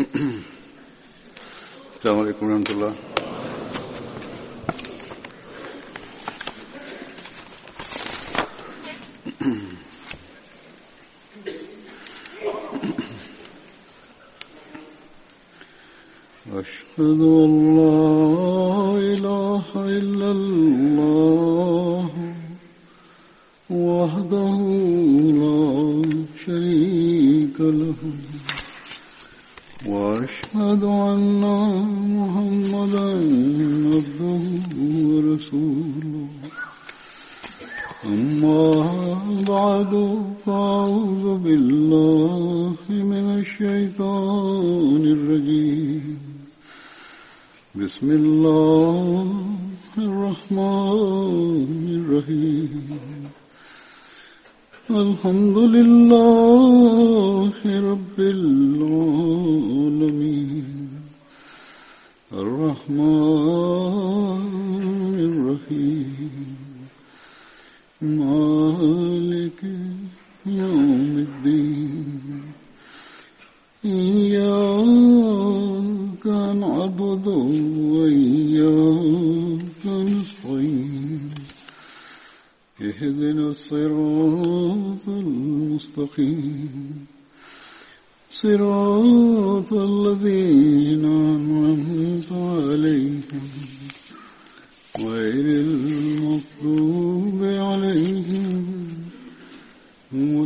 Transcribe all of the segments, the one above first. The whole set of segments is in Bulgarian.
السلام عليكم ورحمة الله أشهد هم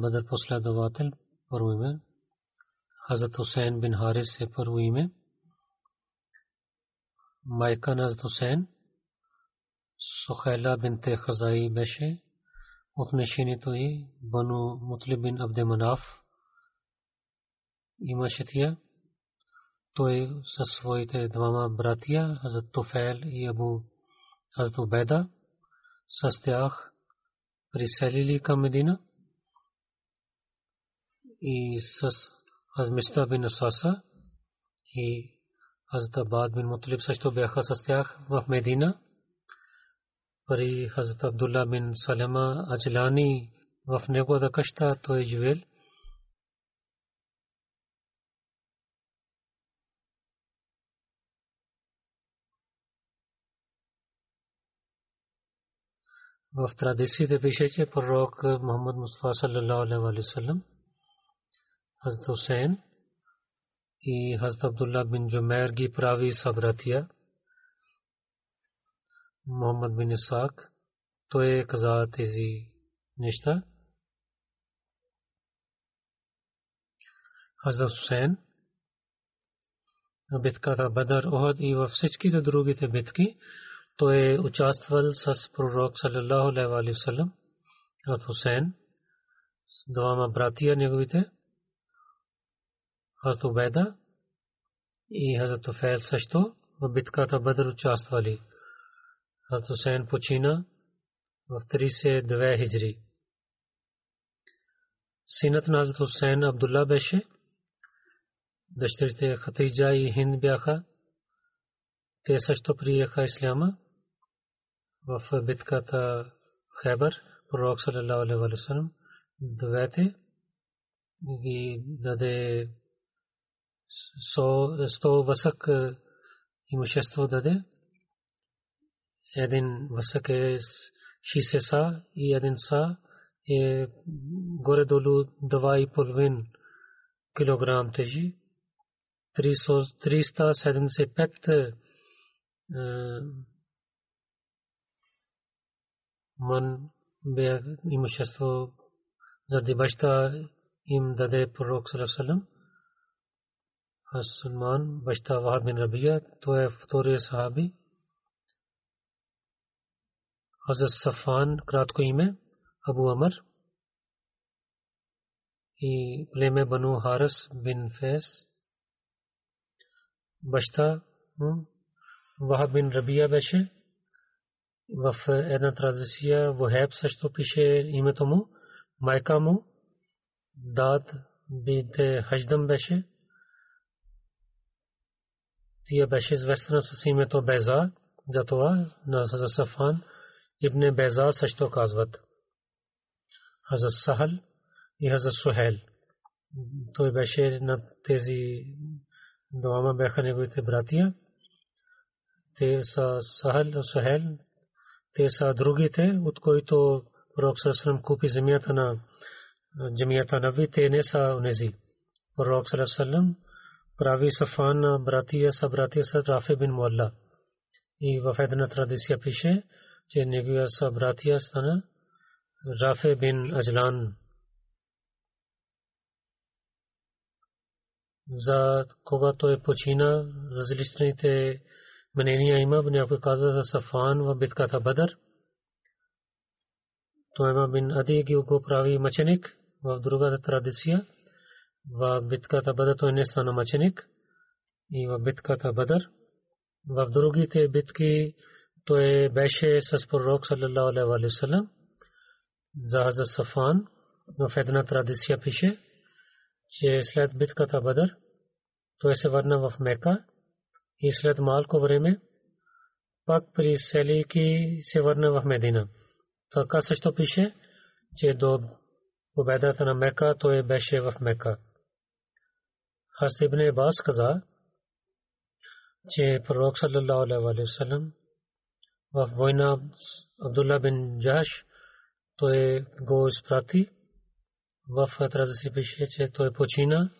بدر پوسلا دواتل پروی میں۔ حضرت حسین بن حارث سے پروی میں۔ مائکہ حضرت حسین، سخیلہ بنت خزائی بیشے۔ اف نشینی تو یہ بنو مطلب بن عبد مناف ایما شتیہ۔ Той със своите двама братия, Хазрат Туфел и Абу Хазрат Убеда, с тях приселили към Медина и с Азмиста бин Асаса и Хазрат Абад бин Мутлиб също бяха с тях в Медина. При Хазрат Абдулла бин Салема Аджлани в неговата къща той е живел. В традициите пише, че пророк Мухаммад Мустафа саллалаху алейхи ва саллям Хазрат Хусейн и Хазрат Абдулла бин Джумейр ги прави събратия. Мухаммад бин Исаак, той е каза тези неща. Хазрат Хусейн на битката Бадър, Охад и във всичките другите битки, той е участвал с пророк саллалаху алейхи ва саллям, Хазрат Хусейн, с двама братия неговите, Хазрат Убайда и Хазрат Туфел също в битката Бадр участвали. Хазрат Хусейн почина в 32 хиджри. Синът на Хазрат Хусейн Абдулла беше. Дъщерите Хатиджа и Хинд бяха. Те също приеха исляма в битката Хайбър. Пророк саллалаху алейхи ва саллям двете ги даде сто васък имущество даде. Един васък е 60 са и един са е горе-долу 2,5 килограм тежи. 375 ман бе имущество заради баща им даде пророк саллалаху Сулман, баща Вахаб бин Рабия, той е втория сахаби. Хазрат Сафан, кратко име, Абу Амр. И племе Бану Харас бин Фес. Баща Вахаб бин Рабия беше. В една традиция Вахаб също пише името му. Майка му Дад бинте Хаjdam беше. Тия беше известна с името Беза, затова на Сафан Ибн Беза също казват. Хазрат Сахал и Хазрат Сухел. Той беше на тези двама бяха неговите братия. Те са Сахал и Сухел. Те са другите, от които Пророк Сарасалам купи земята на джамията Наби. Те не са онези. Пророк Сарасалам прави сафан на братия са братия са Рафи бин Муалла. И в една традиция пише, че неговия са братия стана Рафе бин Аджлан. За когато е почина, различните мнения има. Някой казва за Сафан в битката Бадър. Тоема бин Ади ги го прави мъченик в другата традиция. В битката Бадър той не стана мъченик. И в битката Бадър. В другите битки той беше с пророк саллалаху алейхи ва саллям за Хазрат Сафан в една традиция пише, че след битката Бадър той се върна в Мека и след малко време пак при селики се върна в Медина. Така също пише, че до победата на Мека той беше в Мека. Хазрат Ибн Абас каза, че пророк саллалаху алейхи ва саллям в война Абдулла бин Джаш той го изпрати в тази си пише, че той почина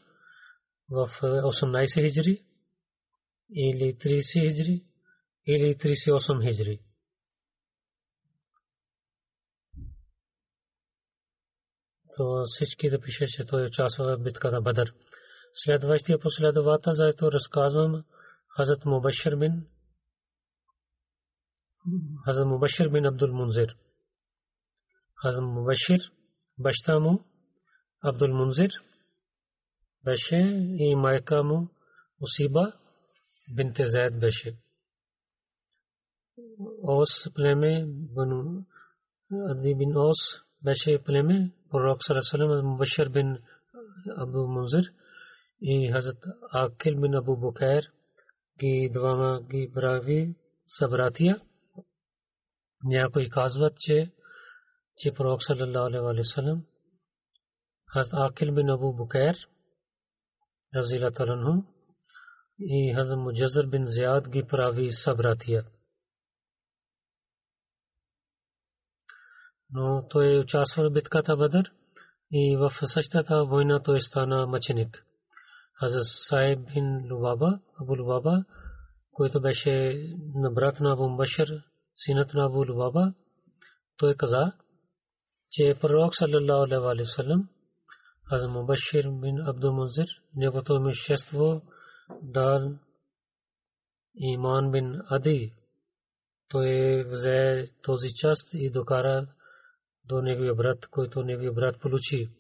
в 18 хиджри или 30 хиджри или 38 хиджри. То всички да пише, че той участва в битката Бадър. Следващия последовател, за ето разказвам Хазрат Мубашир бин Хазрат Мубашир бин Абдул Мунзир. Хазрат Мубашир, баща му Абдул Мунзир беше и майка му Усиба бинте Заед беше. Ос племе Бану Ади бин Ос беше племе пророк Сарасалам Мубашир бин Абдул Мунзир и Хазрат Акил бин Абу Букайр ги двама ги прави събратия. Някои казват, че че пророк саллалаху алейхи ва саллям Хазрат Акил бин Абу Букайр разилат анху и Хазрат Муджазар бин Зияд ги прави събратия. Но той участва в битката Бадър и в същата война той стана мъченик. Хазрат Сайб бин Лубаба, Абу Лубаба, който беше на брат на Абу Башир, синът на Абу Лубаба, той каза, че пророк саллалаху алейхи ва саллям аз Мубашир бин Абдул Мунзир неговото имущество дал Иман бин Ади той взе този част и докара до неговия брат, който неговия брат получи.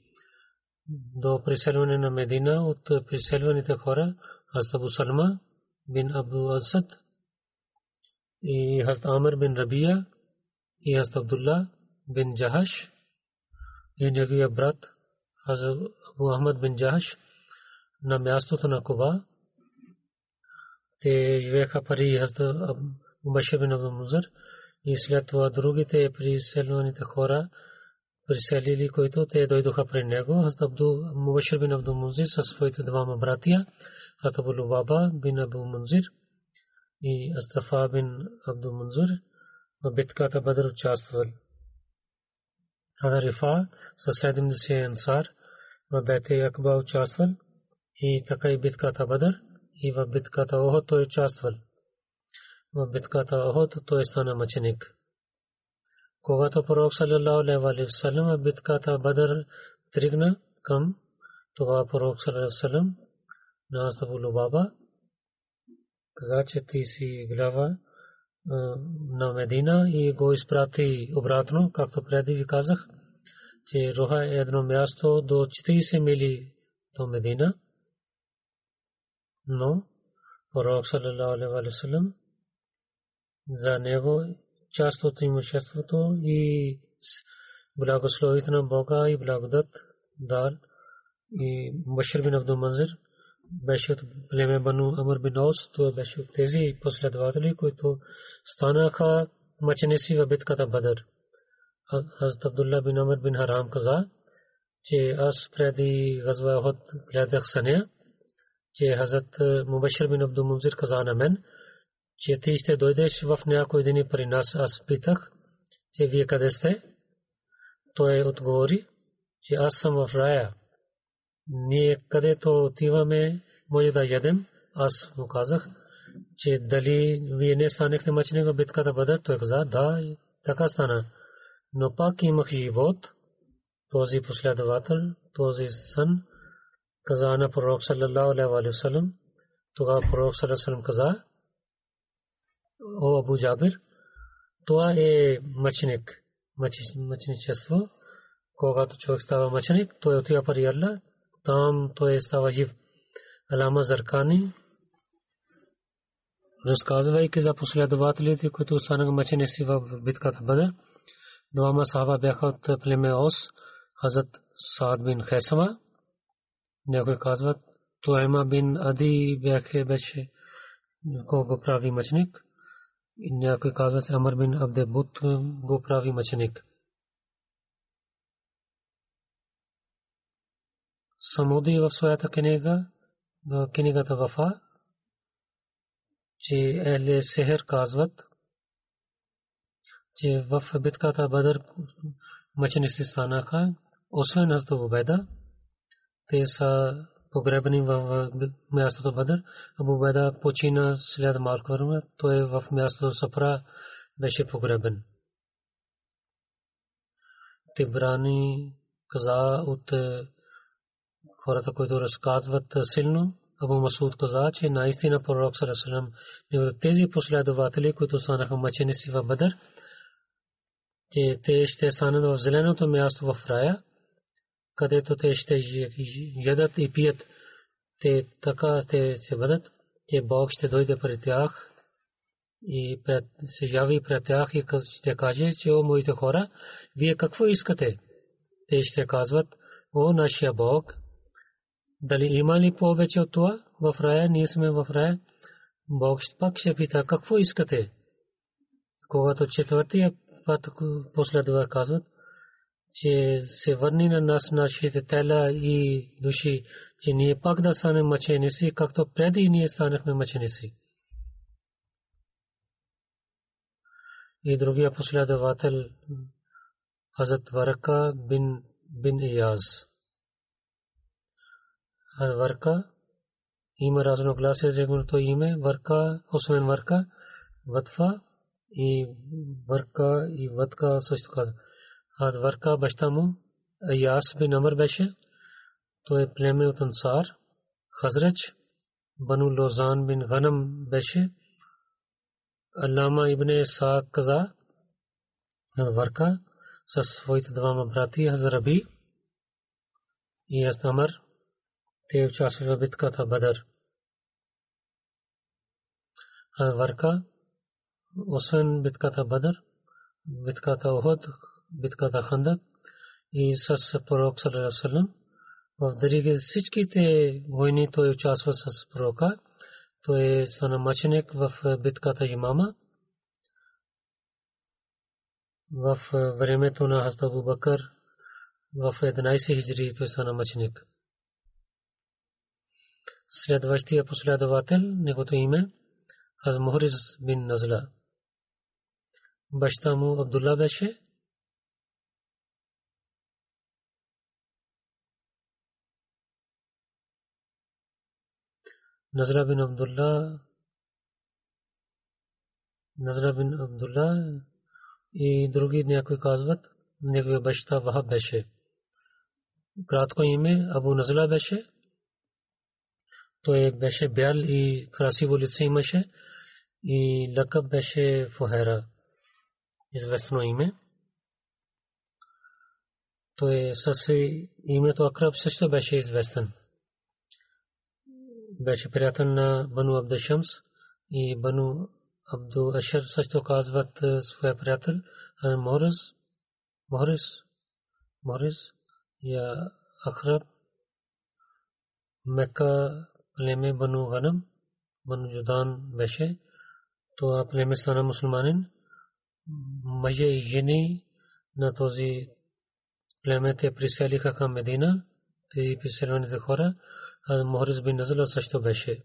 До преселване на Медина от преселваните хора Хазрат Абу Салма бин Абу Асад и Хазрат Амр бин Рабия и Хазрат Абдулла бин Джахаш и неговия брат Абу Ахмад бин Джахаш на мястото на Куба. Те живееха пари Хазда Мубашир бин Абдул Музар и след това другите приселваните хора приселили, които те дойдоха при него. Хазда Абду Мубашир бин Абдул Мунзир със своите двама братия, Хатабу Лубаба бин Абу Мунзир и Астафа бин Абдул Мунзир в битката Бадр участвали. Рифа с 70 ансар в Бете Акба участвал и така и битката Бадър и в битката Охот той участвал. В битката Охот той стана мъченик. Когато пророк саллалаху алейхи ва саллям в битката Бадър тръгна към това пророк саллалаху алейхи ва саллям на Асабу Лубаба каза, че ти си глава на Медина и го изпрати обратно, както преди ви казах, че Роха е едно място до 40 мили до Медина. Но Пророк саллалаху алейхи ва саллям за него част от имуществото и благословите на Бога и благодат дал и Башир бин Абдул Манзир беше от племе Бану Амр бин Ос, той беше от тези последователи, които станаха мъченици в битката Бадър. Хазрат Абдулла бин Амр бин Харам каза, че аз преди газва Охот гледах съня, че Хазрат Мубашир бин Абдул Мунзир каза на мен, че ти ще дойдеш в някой ден при нас. Аз питах, че вие къде сте? Той отговори, че аз съм в рая. Ние където отиваме, може да ядем. Аз му казах, че дали вие не станехте мъченик в битката Бадър. Той каза, да, така стана. Но пак имах живот. Този последовател, този сън, каза на пророк саллаллаху алейхи ва саллям. Тогава пророк саллаллаху алейхи каза, о Абу Джабир, това е мъченик, мъченичество. Когато човек става мъченик, той отива при Аллах, там той става жив. Алама Заркани, разказвайки за последователите, които останаха мъченици в битката Бадър, двама сахаба бяха от племе Ос, Хазрат Саад бин Хесама. Някой казват, Туайма бин Ади беше го прави мъченик. И някой казва се Амар бин Абдебут го прави мъченик. Самуди в своята книга, в книгата Вафа, че Еле Сехер казват, че в битката Бадър мъченици станаха, освен Хазрат Убайда, те са погребани в мястото Бадър. Абу Байда почина след малко време. Той в мястото Сапра беше погребен. Тибрани каза от хората, които разказват силно, Абу Масуд каза, че наистина пророк Сарасалам и тези последователи, които станаха мъченици в Бадър, че те ще станат в зеленото място в рая, където те ще ядат и пият. Те така те се бъдат, че Бог ще дойде пред тях и пред, се яви пред тях и ще каже, че о моите хора, вие какво искате? Те ще казват, о нашия Бог, дали има ли повече от това в рая? Ние сме в рая. Бог пак ще пита, какво искате? Когато четвъртия път последва казват, че се върни на нас нашите тела и души, че ние пак да станем мъченици, както преди ние станахме мъченици. И другия последовател, Хазрат Варка бин, бин Ияз. Варка има разногласие, неговото име, Варка, освен Варка, Ватфа и Варка и Ватка също казва. Ад Варка баща му, Яс бин Амр беше, той е племе от Ансар, Хазрач, Бану Лозан бин Ганам беше, Аллама ибн Саак каза, Варка, със своите двама брати, Хазраби и Астамар, те участваха в битката Бадър. Варка, освен битката Бадър, битката Охот, битката Хандак и с пророк Салалалам. В други всичките войни той участва с пророка. Той е стана мъченик в битката Имама. В времето на Хазрат Абу Бакър в 11 хиджри той стана мъченик. Следващия последовател, негото име, Аз Мухриз бин Назла. Баща му Абдулла беше, Назра бин Абдулла Назра бин Абдулла и други някои казват, неговия баща Вахаб беше. Кратко име Абу Назла беше. Той беше бял и красиво лице имаше и лакъб беше Фухера. Известно име. Той със името Акраб също беше известен беше приятел на Бану Абдашамс и Бану Абду Ашар също казват своя приятел Морис, Морис, Морис я Ахраб Мека племе Бану Ганам, Бану Юдан беше. Това племе стана мусулманин. Мъже и жени на този племе те приселиха към Медина, те приселените хора, а Мохрис бин Назла също беше.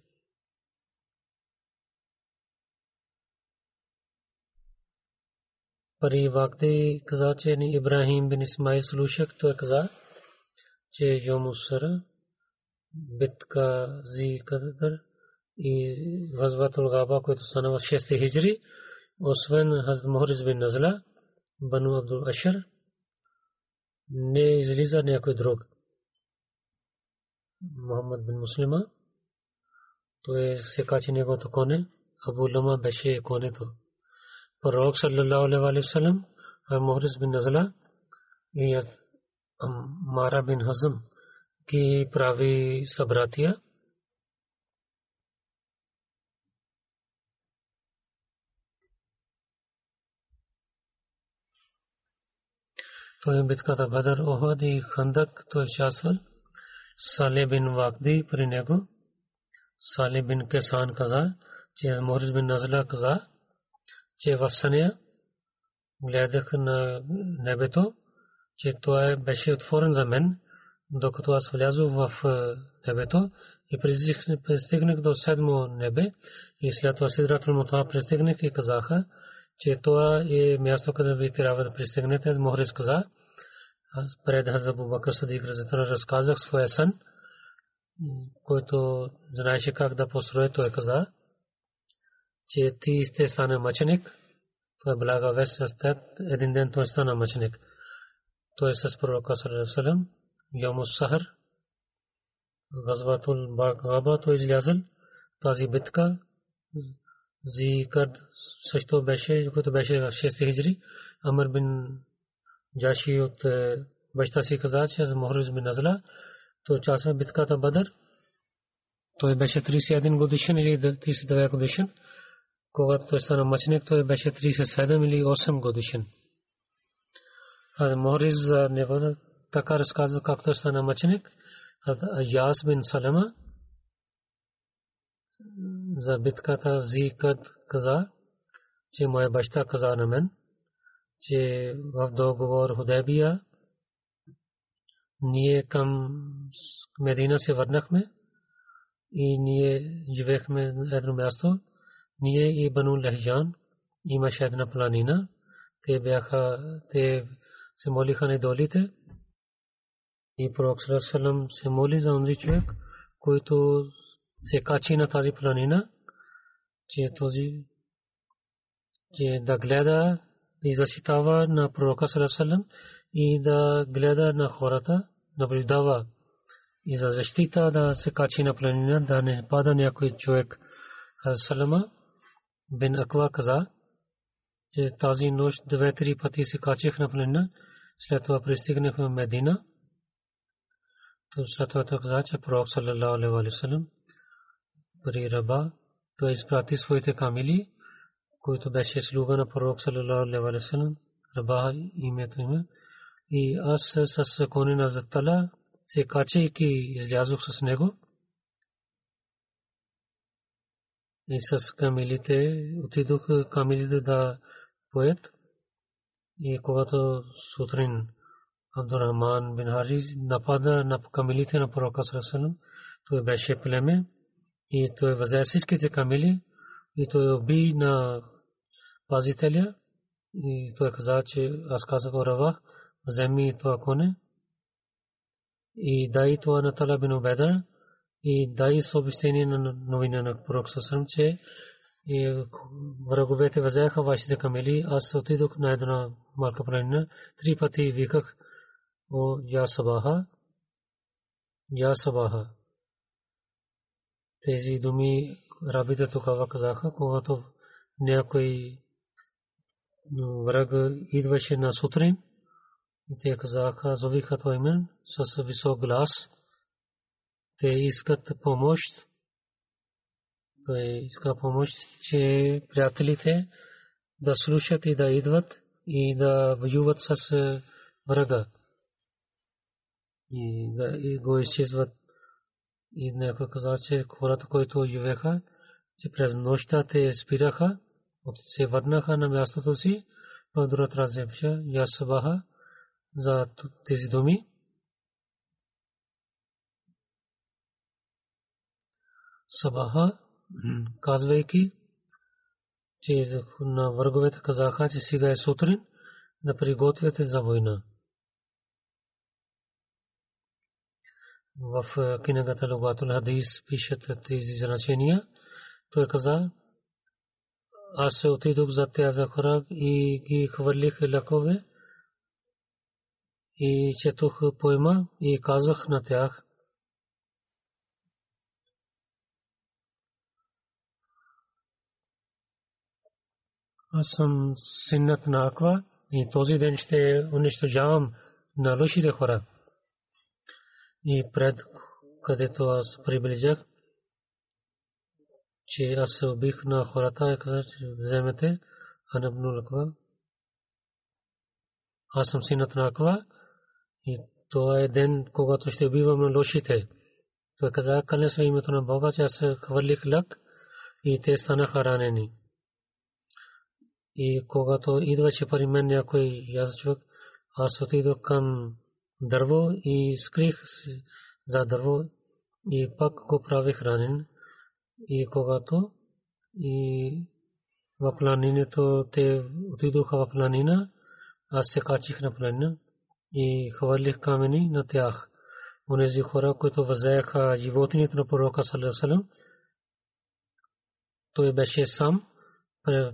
Пари вакте каза, че ни Ибрахим бин Исмаил слушах, той каза, че Йомусара, битка зи кадър и Вазватул Габа, който стана в 6 хиджри, освен Хазд Мохрис бин Назла, Бану Абдул Ашар, не излиза някой друг. Мухаммад бин Муслима, той се качи неговото коне, Абу Лама беше конето. Пророк саллаллаху алейхи ва саллям, Мухрис бин Назла и Мара бин Хазм ги прави събратия. той е битката Бадър, Охад и Хандак, той е участвал. Сале бин Вакди при него. Сале бин Кесан каза, че Мохрис бин Назла каза, че в съня гледах на небето, че това беше отворен за мен, докато аз влязох в небето и пристигнах до седмо небе и след това Сидратул Мутава пристигнах и казаха, че това е място, където ви трябва да пристигнете. Мохрис каза, аз пред Хазабу Бакър Садик Разетана разказах своя сън, който знаеше как да построи. Той каза, че ти сте стане мъченик. Той блага вест с теб. Един ден той стана мъченик. Той е с пророка Салам, Йому Сахар, Газватул Багаба, той излязъл тази битка. Зикърд също беше, който беше в 6 хиджри. Амр бин Джаши от баща си каза, че за Мохриз бин Назла, той участва в битката Бадър. Той беше 31 годишен или 39 годишен. Когато той стана мъченик, той беше 37 или 8 годишен. А Мохриз за него така разказва как той стана мъченик. Яс бин Салама за битката Зикът каза, че моя баща каза на мен, че в договор Худебия ние към Медина се върнахме и ние живеехме на едно място. Ние и Бану Лехжан имаше една планина. Те бяха, те се молиха на долите. И пророк Салам се моли за онзи човек, който се качи на тази планина, че този че да гледа и защитава на пророка Салам и да гледа на хората, наблюдава и за защита да се качи на планина, да не пада някой човек. Салама бин Аква каза, че тази нощ две-три пъти се качих на планина, след това пристигнах в Медина. То след това каза, че пророк камили който беше слуга на пророк саллалаху алейхи ва саллям, Раба името име. И аз с кони на Заттала се качайки излязох с него. И с камилите отидох камилите да поет. И когато сутрин Абдурахман бин Хариз напада на камилите на пророка Салам, той беше племе и той взе всичките камили и той уби на пазителя. И той каза, че аз казах Орава, вземи това коне и дай това на Тала бин Убеда и дай съобщение на новина на пророк Сасрам, че враговете взеха вашите камели, аз отидох на една малка планина, три пъти виках о Я Сабаха, Я Сабаха. Тези думи рабите тогава казаха, когато някой враг идваше на сутрин и те казаха, зовиха това име с висок глас. Те искат помощ. Той иска помощ, че приятелите да слушат и да идват и да воюват с врага. И да го изчезват. И някой каза, че хората, които живеха, че през нощта те спираха, се върнаха на мястото си, Друг разебша, я сабаха за тези думи. Сабаха, казвайки, че на враговете казаха, че сега е сутрин, да приготвяте за война. В книгата Лугатул Хадис пишат тези значения. Той каза, аз се отидох за тези хора и ги хвърлих лакове и четох поема и казах на тях, аз съм синът на Аква и този ден ще унищожавам на лошите хора. И пред където аз приближах, че аз се убих на хората и казах, че вземете Анабну Лаква. Аз съм синът на Аква и това е ден, когато ще убивам на лошите. Той каза, кълня се името на Бога, че аз хвърлих лък и те станаха ранени. И когато идваше при мен някой язчук, аз отидох към дърво и скрих за дърво и пак го правих ранен. И когато и в планината те отидоха в планина, аз се качих на планина и хвърлих камъни на тях. Онези хора, които възеяха животните на пророка Салесалам, той беше сам,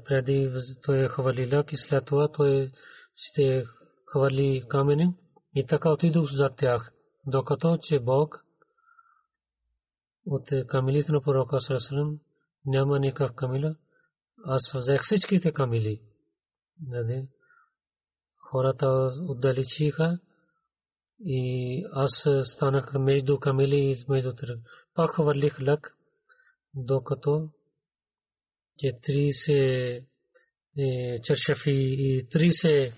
преди той хвърли лък и след това той ще хвърли камъни. И така отидох за тях, докато че Бог от камилите на пророка Сарасалам няма никакъв камила. Аз взех всичките камили. Хората отдалечиха и аз станах между камили и между тръг. Пак хвърлих лък, докато че 30 чершафи и 30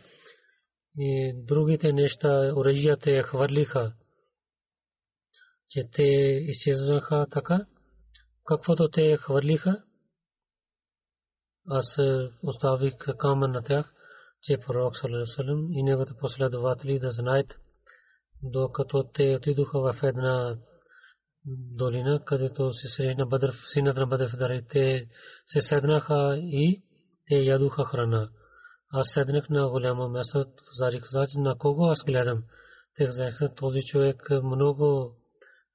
и другите неща, оръжията я хвърлиха, че те изчезнаха така, каквото те хвърлиха. Аз оставих камън на тях, че пророк Салерасалем и неговите последователи да знаят, докато те отидоха в една долина, където се срещна Бадр, синът на Бадр те се седнаха и те ядоха храна. Аз седнах на голямо място, Зари каза, че на кого аз гледам. Те казаха, този човек много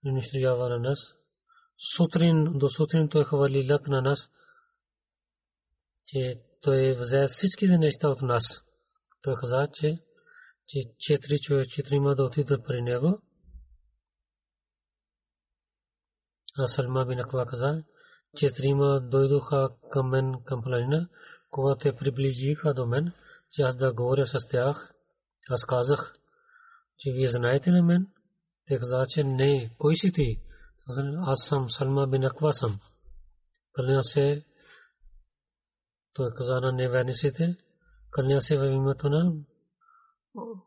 унищожава на нас. Сутрин до сутрин той хвали лък на нас, че той взе всичките неща от нас. Той каза, че четири човек, четирима да отидат при него. А Салма бин Аква каза, четирима дойдоха към мен към планина, когато те приближиха до мен, че аз да говоря с тях, аз казах, че вие знаете ли мен? Те каза, че не, кой си ти? Аз съм Салма бин Аква съм. Кълня се, той каза на неверниците, кълня се в името на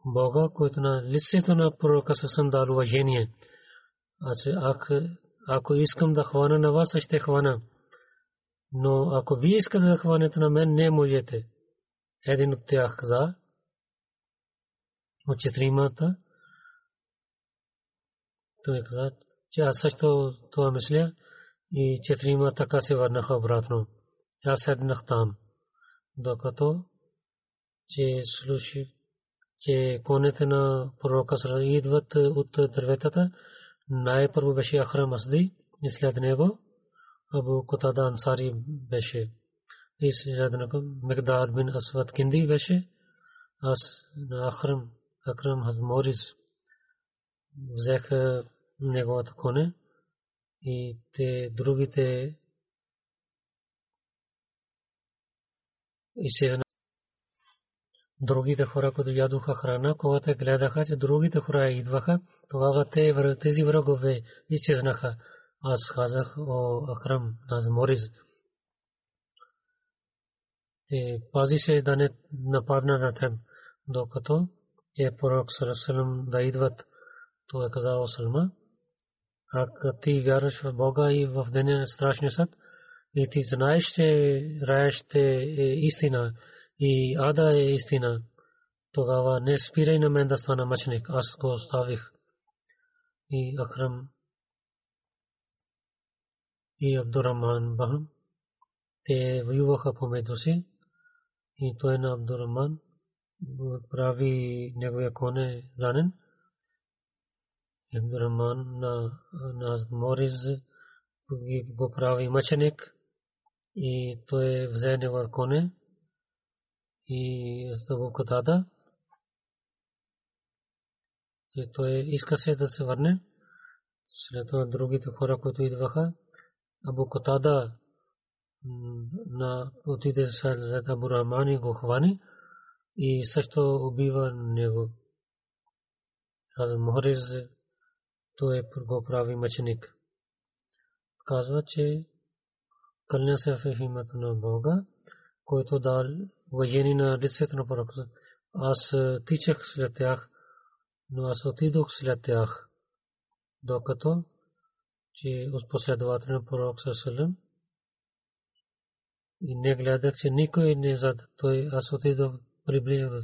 Бога, който на лицето на пророка съм дал уважение. Аз ако искам да хвана на вас, ще хвана. Но ако вие искате да хванете на мен, не можете. Един от тях каза, от четиримата, той каза, че аз също това мисля и четирима така се върнаха обратно. Аз седнах там, докато че слушах, че конете на пророка идват от дърветата, най-първо беше Ахрам Асди и след него Абу Кутада Ансари беше и след него Мегдад бин Асвад Кинди беше аз на Ахрам Акрам Хазморис взех неговата коне и те другите и се другите хора, които ядоха храна, когато гледаха, че другите хора идваха, тогава те, тези врагове изчезнаха. Аз казах о Акрам Назмориз. Те пази се да не нападна на тем, докато е пророк Сарасалам да идват. Той е казал Салма, ако ти вярваш в Бога и в деня на страшния съд, и ти знаеш, че раят е истина, и ада е истина, тогава не спирай на мен да стана мъченик, аз го оставих. И Акрам и Абдураман Бахам, те воюваха помежду си и той на Абдураман прави неговия коне ранен. Абдураман на, на Мориз го прави мъченик и той взе неговия коне и го катада. И той иска се да се върне. След това другите хора, които идваха, Абу Катада на отиде след Абу Рамани го хвани и също убива него. Аз Мохриз той го прави мъченик. Казва, че кълня се в името на Бога, който дал воени на лицето на пророка. Аз тичах след тях, но аз отидох след тях, докато че последовател на пророк Салам и не гледах, че никой не зад той аз отидох приближил,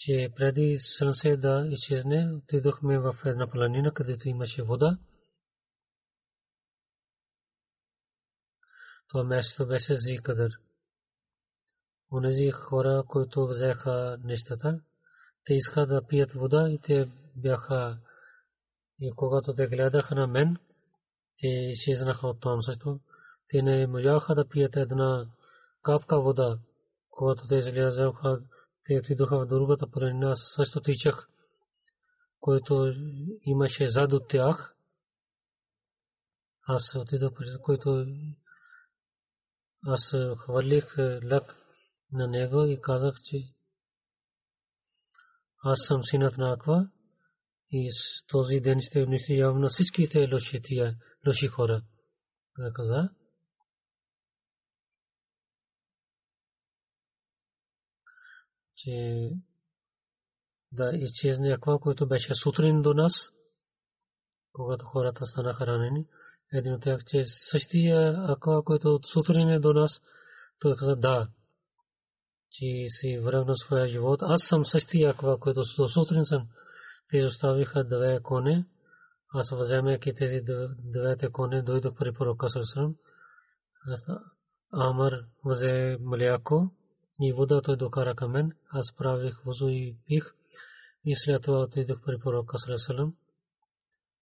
че преди слънце да изчезне, отидохме в една планина, където имаше вода. Това място беше Зикадър. Онези хора, които взеха нещата, те искаха да пият вода и те бяха и когато те гледаха на мен, те изчезнаха от там също. Те не можаха да пият една капка вода. Когато те излязаха, те отидоха в другата планина, също тичах, който имаше зад от тях. Аз отидох, който аз хвърлих лък на него и казах, че аз съм синът на Аква и с този ден ще унищи явно всичките лоши хора. Каза, че да изчезне Аква, който беше сутрин до нас, когато хората станаха ранени. Един от тях, че същия Аква, който от сутрин е до нас, той каза, да, че си враг на своя живот. Аз съм същия аква, който сутрин съм. Те оставиха две коне. Аз вземайки тези двете коне, дойдох при пророка Сърсърм. Амар взе мляко и вода той докара към мен. Аз правих возу и пих. И след това отидох при пророка Сърсърм.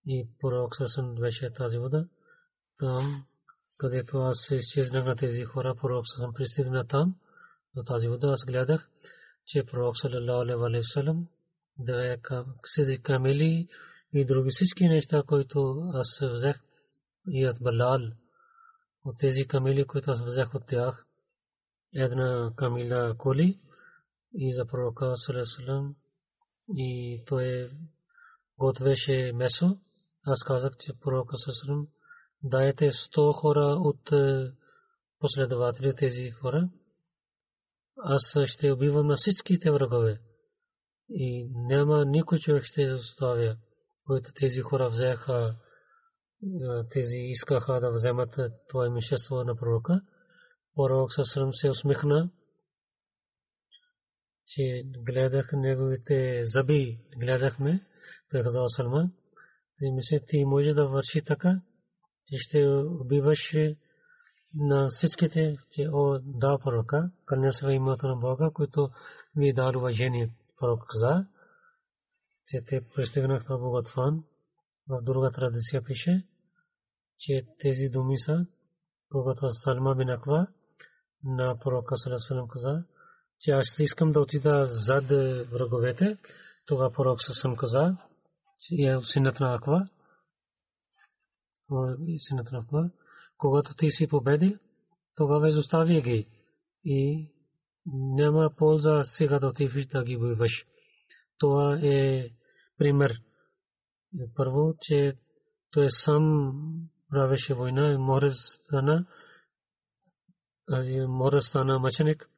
И пророк Сърсърм беше тази вода. Там, където аз се изчезнах на тези хора, пророк Сърсърм пристигна там до тази вода. Аз гледах, че пророк саллалаху алейхи ва саллям две ксиди камили и други всички неща, които аз взех и от Балал, от тези камили, които аз взех от тях, една камила коли и за пророка саллалаху и той готвеше месо. Аз казах, че пророка саллалаху дайте 100 хора от последователи тези хора аз ще убивам на всичките врагове. И няма никой човек ще оставя, който тези хора взеха, тези искаха да вземат това имущество на пророка. Пророк съвсем се усмихна, че гледах неговите зъби, гледахме, той казал Салман, и мисля, ти може да върши така, че ще убиваш на всичките, че о да пророка, кълня се името на Бога, който ви дал уважение. Пророк каза, че те пристигнаха в Богатфан. В друга традиция пише, че тези думи са, когато Салма бин Аква на пророка Салам каза, че аз искам да отида зад враговете. Тогава пророк Салам каза, че е синът на Аква, синът на Аква, когато ти си победи, тогава изостави ги и няма полза сега да отиваш да ги воюваш. Това е пример. Първо, че той сам правеше война и море стана, море стана мъченик.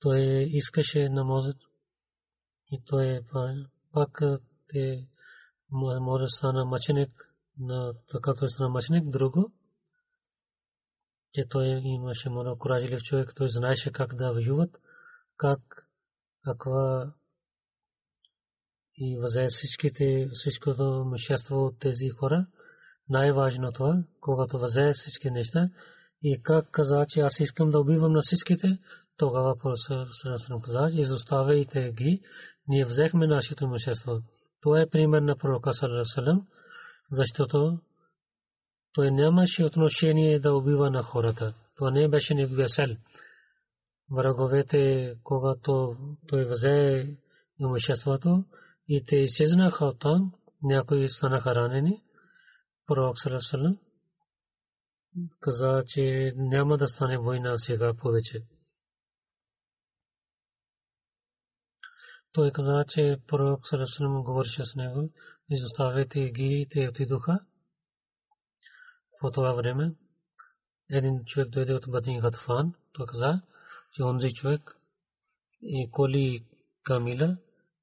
Той искаше намазът и той пак те море стана мъченик на така той стана мъченик, друго, че той имаше много коражлив човек, той знаеше как да воюват, как каква и възе всичките, всичкото мъжество от тези хора. Най-важното е, когато възе всички неща и как каза, че аз искам да убивам на всичките, тогава Пророк каза, изоставяйте ги, ние взехме нашето имущество. Това е пример на пророка Салам, защото той нямаше отношение да убива на хората. Това не беше неговия сел. Враговете, когато той взе имуществото и те изчезнаха там, някои станаха ранени, пророк Салам каза, че няма да стане война сега повече. Той каза, че пророк Сарасалам говореше с него, изоставяйте ги и те отидоха. По това време един човек дойде от Батин Хатфан, той каза, че онзи човек и коли Камила,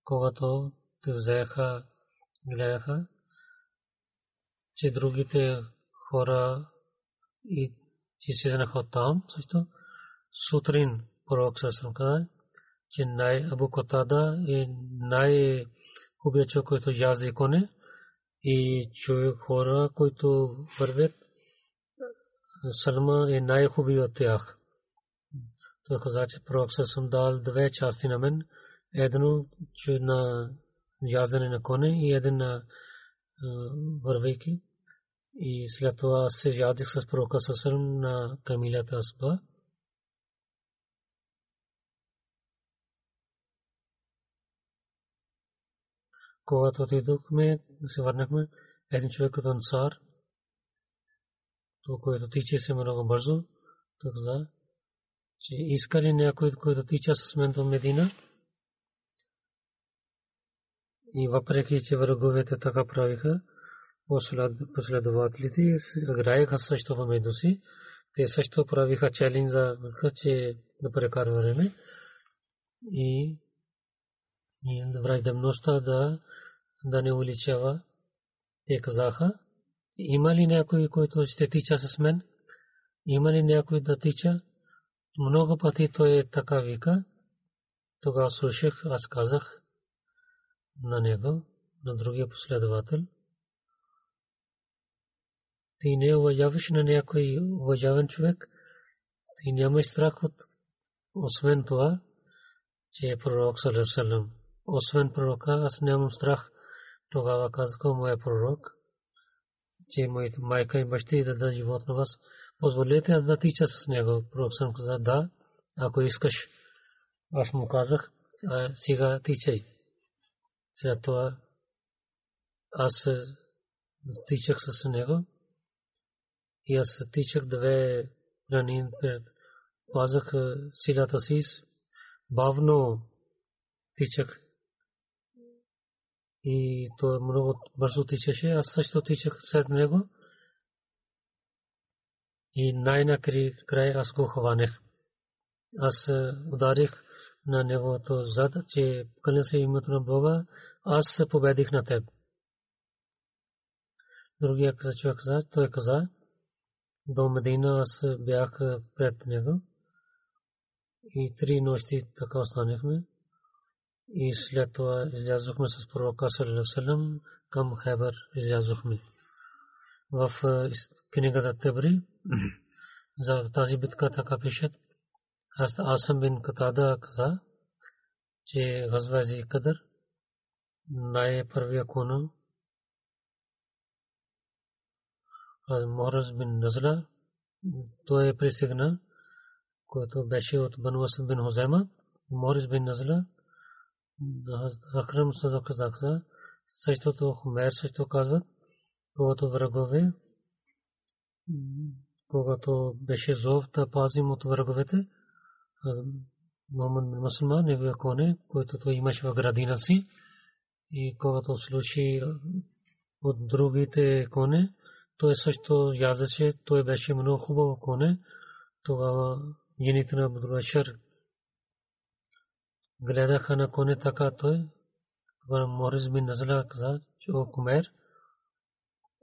когато те взеха, гледаха, че другите хора и че се знаха там, също сутрин пророк Сарасалам каза, че най Абу Котада е най хубавият човек, който язди коне и човек хора, които вървят. Салма е най-хубавият от тях. Той каза, че пророк съм дал две части на мен. Едно на яздене на коне и един на вървейки. И след това се ядих с пророка Сасърм на камилята Асба. когато отидохме, се върнахме, един човек от Ансар, то който тича се много бързо, той каза, че иска ли някой, който тича с мен до Медина? И въпреки, че враговете така правиха, последователите играеха също помежду си. Те също правиха челенджа, че да прекарва време. И враждебността да да не увеличава. Те казаха, има ли някой, който ще тича с мен? Има ли някой да тича? Много пъти той е така вика. Тогава слушах, аз казах на него, на другия последовател. Ти не уважаваш на някой уважаван човек. Ти нямаш страх от освен това, че е пророк Салесалам. Освен пророка, аз нямам страх тогава казаха моя пророк, че моите майка и бащи да дадат живот на вас. Позволете да тича с него. Пророк съм каза, да, ако искаш. Аз му казах, сега тичай. Това аз тичах с него и аз тичах две ранин пред пазах силата си, бавно тичах и то много бързо тичаше. Аз също тичах след него. И най-накрай аз го хванех. Аз ударих на неговото зад, че къде се името на Бога, аз победих на теб. Другия човек каза, той каза, до Медина аз бях пред него. И три нощи така останахме и след това излязохме с пророка Салам към Хебър излязохме. В книгата Тебри за тази битка така пишат. Аз съм бин Катада каза, че Газвази Кадър най-първия куна Мораз бин Назла той е пристигна, който беше от Бануас бин Хозема. Морис бин Назла Акрам Сазак казаха, същото Хумер също казват, когато врагове, когато беше зов да пазим от враговете, Мухаммад бин Масума, неговия коне, който той имаше в градина си, и когато слуши от другите коне, той също язеше, той беше много хубаво коне, тогава жените на Абдулашар гледаха на коне така той. Тогава Морис бин Назла каза, че о Кумер,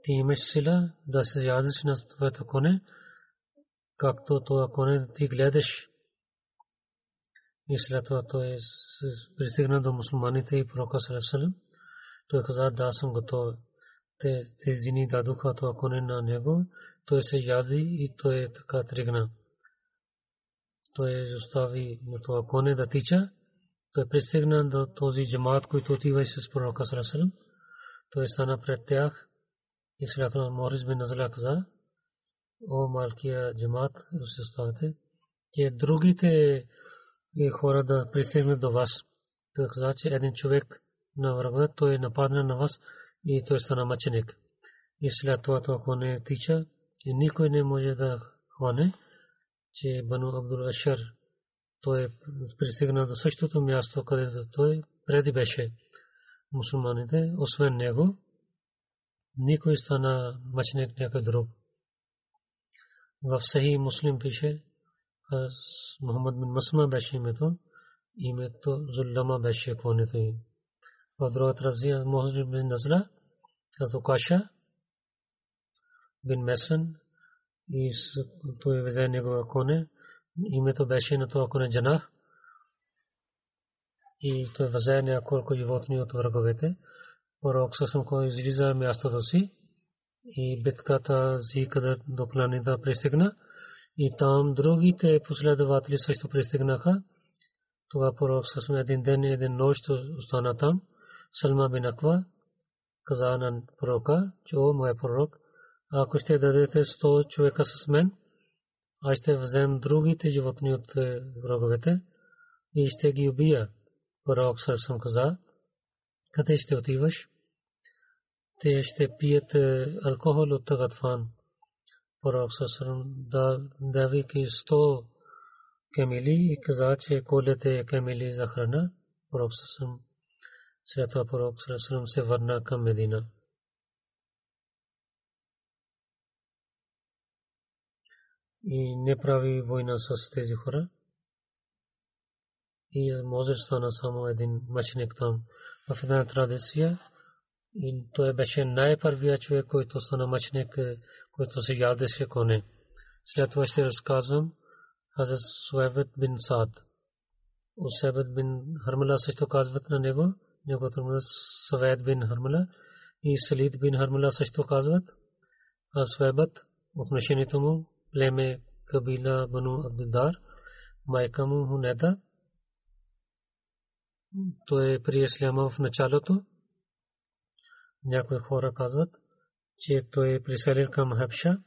ти имаш сила да се язиш на твоето коне. както това коне ти гледаш. И след това той пристигна до мусулманите и пророка Салесалем. Той каза, да съм готов. Те тези ни дадоха това коне на него. Той се яди и той така тръгна. Той остави на това коне да тича. Той пристигна до този джамаат, който отива с пророка Салесалем. Той стана пред тях и след това Морис бин Назла каза, о малкия джамат, се оставите, че другите хора да пристигнат до вас. Той каза, че един човек на врага, той нападна на вас и той стана мъченик. И след това, ако не тича, и никой не може да хване, че Бану Абдул Ашар, той пристигна до същото място, където той преди беше мусулманите, освен него, никой стана мъченик някой друг. В Сахи Муслим пише, Мухаммад бин Масма беше името, името Зуллама беше конето им. В другата разия Мухаммад бин Назла, като Каша, бин Месен, и той взе негова коне, името беше на това коне Джанах, и той взе няколко животни от враговете. Пророк съсъм кой излиза мястото си и битката си къде до планината пристигна и там другите последователи също пристигнаха. Това пророк съсъм един ден един нощ остана там. Салма бин Аква каза на пророка, че о, моя пророк, ако ще дадете 100 човека с мен, аз ще взем другите животни от враговете и ще ги убия. Пророк съсъм каза, къде ще отиваш? Те ще пият алкохол от Тагатфан. Пророк съсъм давайки 100 камили и каза, че колете камили за храна. Пророк съсъм след това пророк се върна към Медина. И не прави война с тези хора и може стана само един мъченик там. В една традиция и той беше най-първият човек, който стана мъченик, който се ядеше коне. След това ще разказвам Хазрат Суебет бин Сад. Усебет бин Хармала също казват на него, неговото име Савед бин Хармала и Салид бин Хармала също казват. А Суебет, отношението му, племе Кабила Бану Абдудар, майка му Хунеда, той е при исляма в началото. Някои хора казват, че той е приселил към Хабша.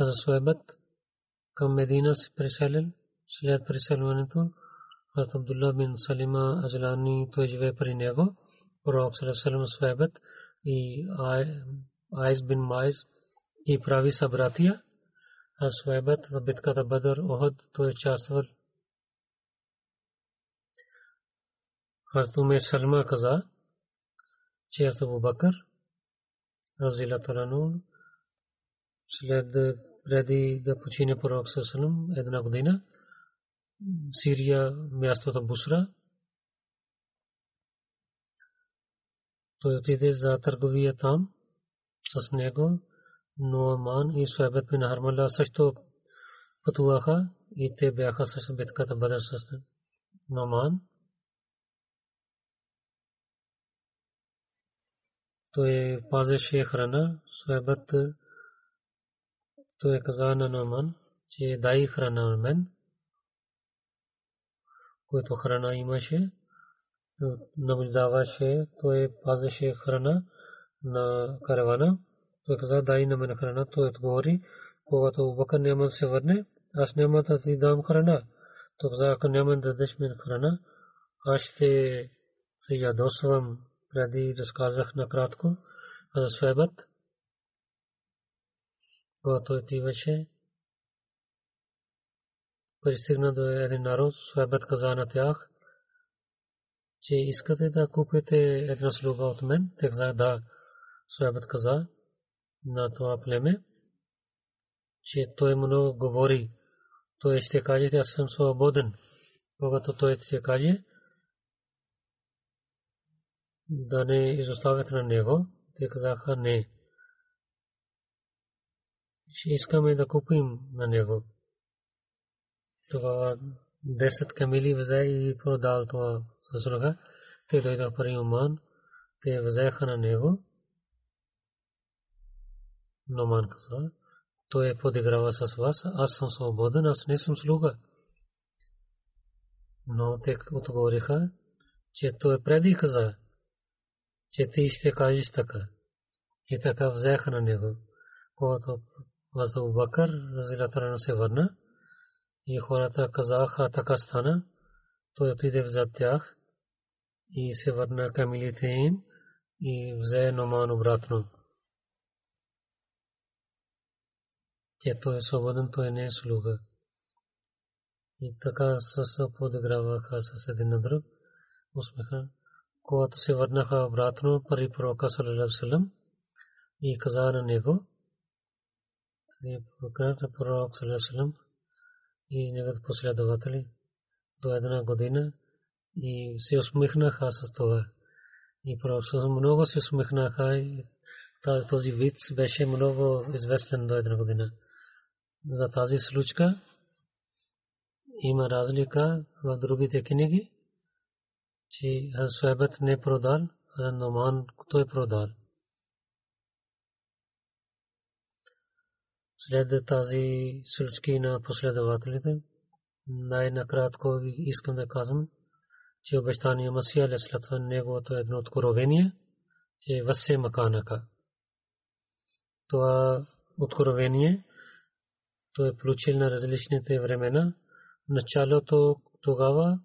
Хаза Суебът към Медина се преселил след преселването. Хазрат Абдулла бин Салима Аджлани той живее при него. Пророк Салесалем Свебет и Айс бин Майс и прави събратия. А Свебет в битката Бадър Охад той участвал. Хазрат Салма каза, че аз Абу Бакър Разила Таланун след преди да почине пророк Салесалем една година Сирия мястото Бусра той отиде за търговия там с него. Нуаман и Суебет бин Хармала също пътуваха и те бяха с битката Бадър с Нуаман. Той пазеше храна. Суебет той каза на Нуаман, че дай храна на мен, който храна имаше наблюдаваше, той пазеше храна на каравана. Той каза, дай на мен храна. Той отговори, когато Бакър няма да се върне, аз няма да ти дам храна. Той каза, ако няма да дадеш мен храна, аз ще се ядосвам. Преди разказах накратко за Свебът. Когато отиваше, пристигна до един народ, Свебът каза на тях, че искате да купите една слуга от мен? Те каза, да. Суебът каза на това племе, че той много говори. Той ще каже, аз съм свободен. когато той се каже, да не изоставят на него, те казаха не. Ще искаме да купим на него. Това 10 камили взе и продал това съсруга. Те дойдоха при Оман, те взеха на него. Номан каза, той е подиграва с вас, аз съм свободен, аз не съм слуга. Но те отговориха, че той преди каза, че ти ще кажеш така. И така взеха на него. Когато Възда Бакър, разилата се върна, и хората казаха така стана, той отиде зад тях и се върна към милите им и взе Номан обратно. че той е свободен, той не е слуга. И така с подиграваха с един на друг, усмеха. Когато се върнаха обратно при пророка Салалам и каза на него, си прокарата пророк Салалам и неговите последователи до една година и се усмихнаха с това. И пророк много се усмихнаха и този вид беше много известен до една година за тази случка има разлика в другите книги, че Суебът не продал, а Номан той продал. След тази случки на последователите, най-накратко искам да казвам, че обещания Масия Алесалатва неговото едно откровение, че Васе Маканака. Това откровение той е получил на различните времена. Началото тогава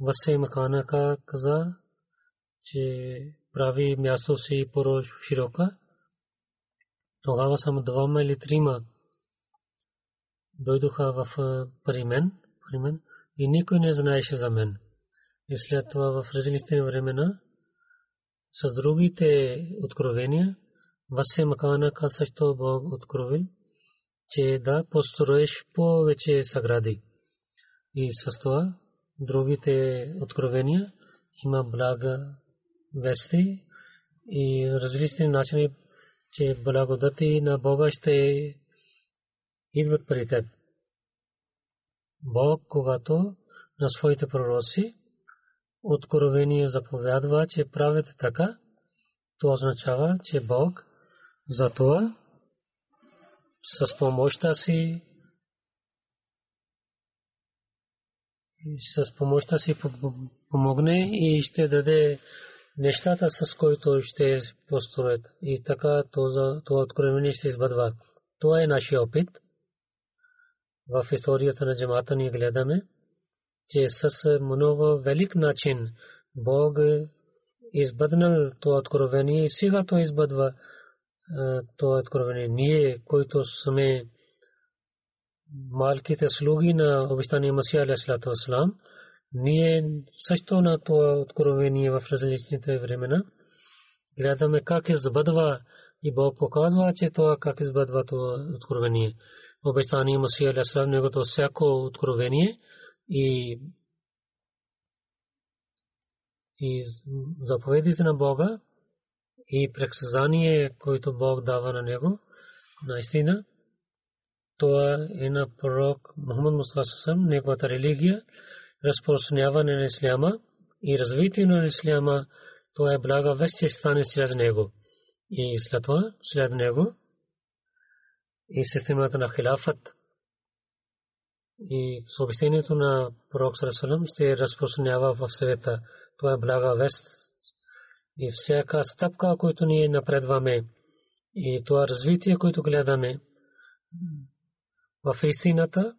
Васе Маканака каза, че прави място си по-широка. Тогава само двама или трима дойдоха в при мен, при мен и никой не знаеше за мен. И след това в различните времена с другите откровения Васе Маканака също Бог откровил че да построиш повече сагради. И с това другите откровения има блага вести и различни начини, че благодати на Бога ще идват при теб. Бог, когато на своите пророци откровение заповядва, че правят така, то означава, че Бог за това с помощта си с помощта си помогне и ще даде нещата, с които ще построят. И така това откровение ще избъдва. Това е нашия опит. В историята на джамата ние гледаме, че с много велик начин Бог е избъднал това откровение и сега то избъдва това откровение. Ние, които сме малките слуги на обещания Масия Алейхиссалату Вассалам, ние също на това откровение в различните времена гледаме как избъдва и Бог показва, че това как избъдва това откровение. Обещания Масия Алейхиссалам, негото всяко откровение и и заповедите на Бога и предсказание, което Бог дава на него, наистина, това е на пророк Мухаммад Мусасам, неговата религия, разпространяване на исляма и развитие на исляма, това е блага вест ще стане след него. И след това, след него, и системата на хилафът и съобщението на пророк Сарасалам ще разпространява в света. Това е блага вест и всяка стъпка, която ние напредваме и това развитие, което гледаме в истината,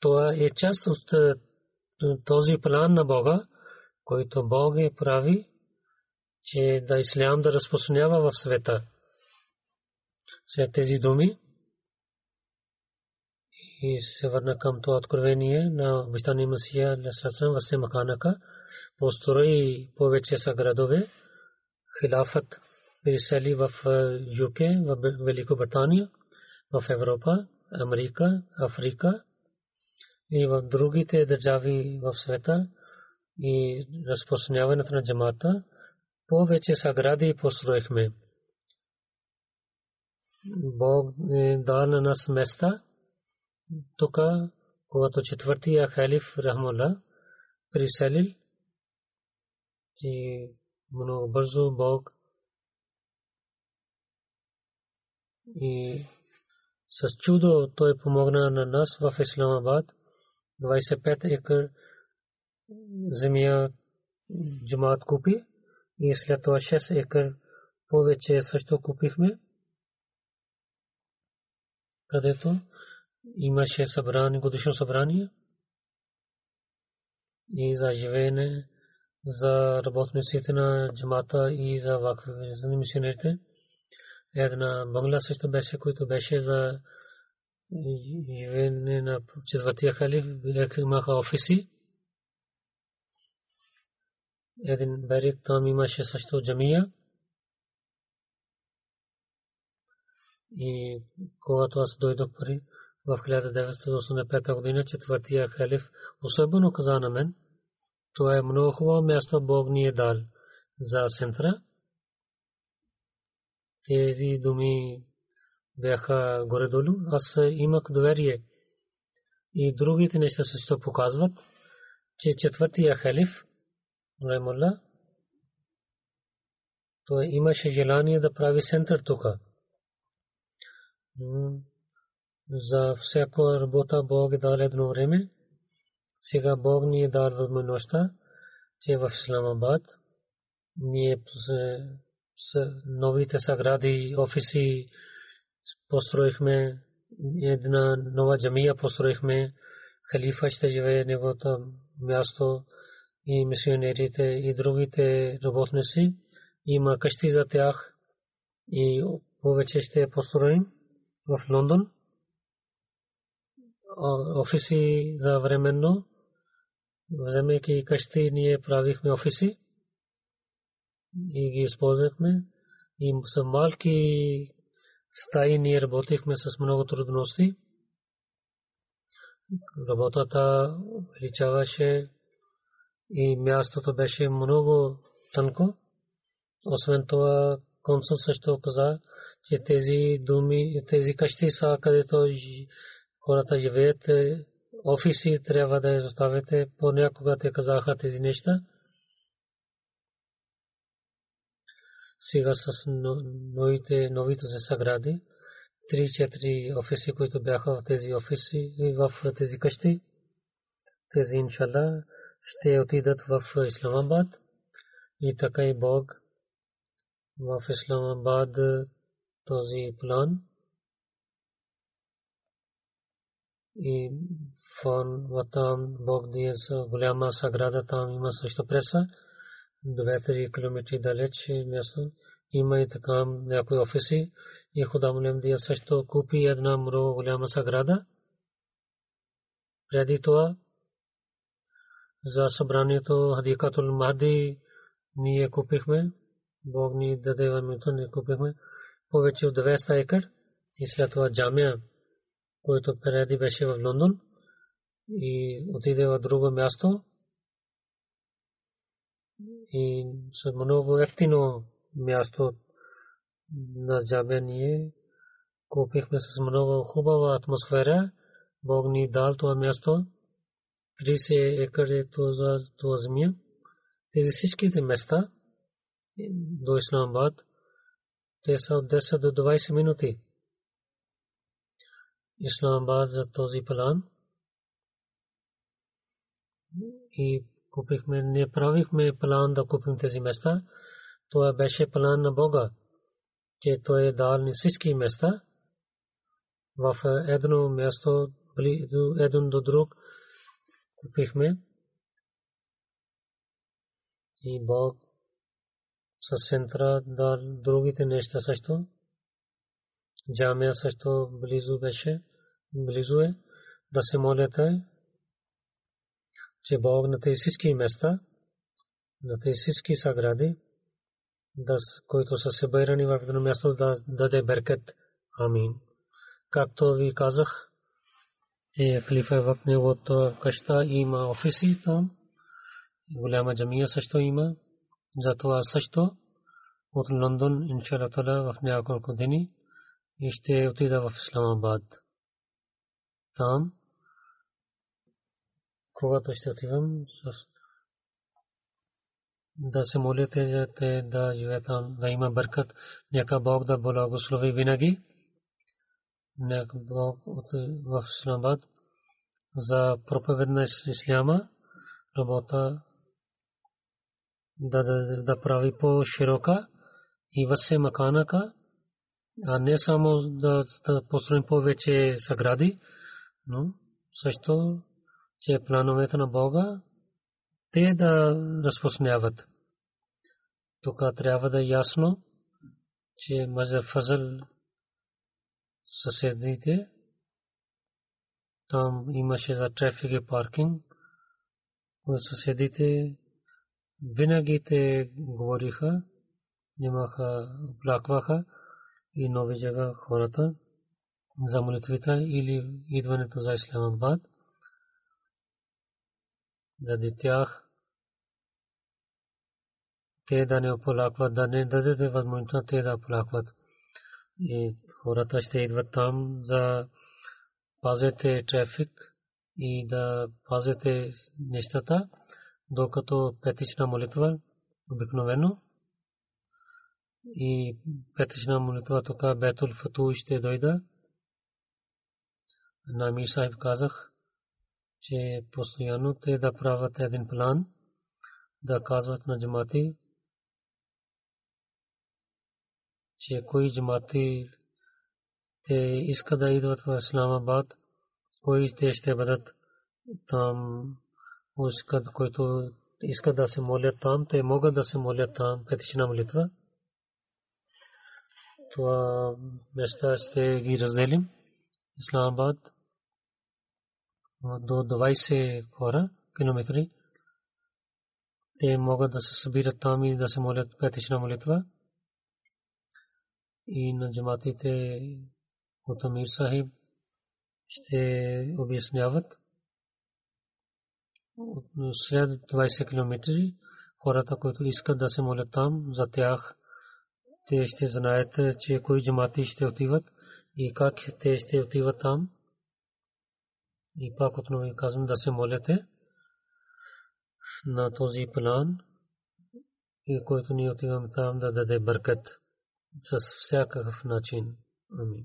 това е част от този план на Бога, който Бог е прави, че да ислям да разпространява в света. След тези думи и се върна към това откровение на обещания Масия Лесрацан Васе Маканака, построи повече са градове. Хилафът присели в ЮК, в Великобритания, в Европа, Америка, Африка и в другите държави в света и разпространяването на джамата, повече съгради построихме. Бог е дал на нас места. Тук, когато четвъртия халиф Рахмула приселил, че много бързо Бог и с чудо той помогна на нас в Исламабад. 25 екър земя джамаат купи и след това 6 екър повече също купихме, където имаше събрание, годишно събрание и за живеене за работниците на джамата и за вакфи, за мисионерите. Една бангла също беше, който беше за живеене на четвъртия халиф, имаха офиси. Един берег там имаше също джамия. И когато аз дойдох при в 1985 година, четвъртия халиф особено каза на мен, това е много хубаво място Бог ни е дал за центъра. Тези думи бяха горе-долу. Аз имах доверие. И другите неща също показват, че четвъртия халиф, Раймулла, той имаше желание да прави център тук. За всяко работа Бог е дал едно време. Сега Бог ни е дал възможността, че в Исламабад ние с новите сагради, офиси построихме, една нова джамия построихме, халифа ще живее неговото място и мисионерите и другите работници. Има къщи за тях и повече ще построим в Лондон. Офиси за временно вземайки къщи, ние правихме офиси и ги използвахме. И са малки стаи, ние работихме с много трудности. Работата увеличаваше и мястото беше много тънко. Освен това, консул също каза, че тези думи, тези къщи са където хората живеят офиси трябва да изоставяте. Понякога те казаха тези неща. Сега с новите, новите съгради. Три-четири офиси, които бяха в тези офиси в тези къщи. Тези, иншалла, ще отидат в Исламабад. И така и Бог в Исламабад този план и фон там Бог дие голяма саграда, там има също преса. 2-3 км далеч място. Има и така някои офиси. И Худа Мулем дия също купи една много голяма саграда. Преди това за събранието Хадикатул Махди ние купихме. Бог ни даде възможността, ние купихме повече от 200 екър и след това джамия, който преди беше в Лондон и отиде в друго място и с много ефтино място на джабе ние купихме с много хубава атмосфера. Бог ни дал това място. 30 екър е това земя. Тези всичките места до Исламабад, те са от 10 до 20 минути. Исламабад за този план – и купихме, не правихме план да купим тези места. Това беше план на Бога, че Той е дал ни всички места в едно място, един до друг купихме. И Бог с центра дал другите неща също. Джамия също близо беше, близо е да се молята че Бог на тези всички места, на тези всички сагради, които са събирани в едно място, да даде беркет. Амин. Както ви казах, Те халифа в неговото къща има офиси там. Голяма джамия също има. Затова също от Лондон, иншалла тала, в няколко дни и ще отида в Исламабад. Там, когато ще отивам, да се молите, да живеят там, да има бъркат, нека Бог да благослови винаги. Нека Бог в Исламабад за проповед на Исляма работа да, да, да прави по-широка и въсе маканака, а не само да, да построим повече съгради, но също, че плановете на Бога те да разпространяват. Тук трябва да е ясно, че Маза Фазъл съседите, там имаше за трафик и паркинг, съседите винаги те говориха, имаха, оплакваха и нови джага хората за молитвите или идването за Исламабад. Заради тях те да не оплакват, да не дадете възможността те да оплакват. И хората ще идват там за пазете трафик и да пазете нещата, докато петична молитва обикновено и петична молитва тук Бетул Фату ще дойда. На Мир Сахиб казах, че постоянно те да правят един план, да казват на джамати, че кои джамати те искат да идват в Исламабад, кои те ще бъдат там, които искат да се молят там, те могат да се молят там, петична молитва. Това места ще ги разделим. Исламабад до 20 хора, километри. Те могат да се събират там и да се молят петична молитва. И на джаматите от Амир Сахиб ще обясняват след 20 км хората, които искат да се молят там, за тях те ще знаят, че кои джамати ще отиват и как те ще отиват там. И пак отново ви казвам да се молите на този план и който ни отиваме там да даде бъркат с всякакъв начин. Амин.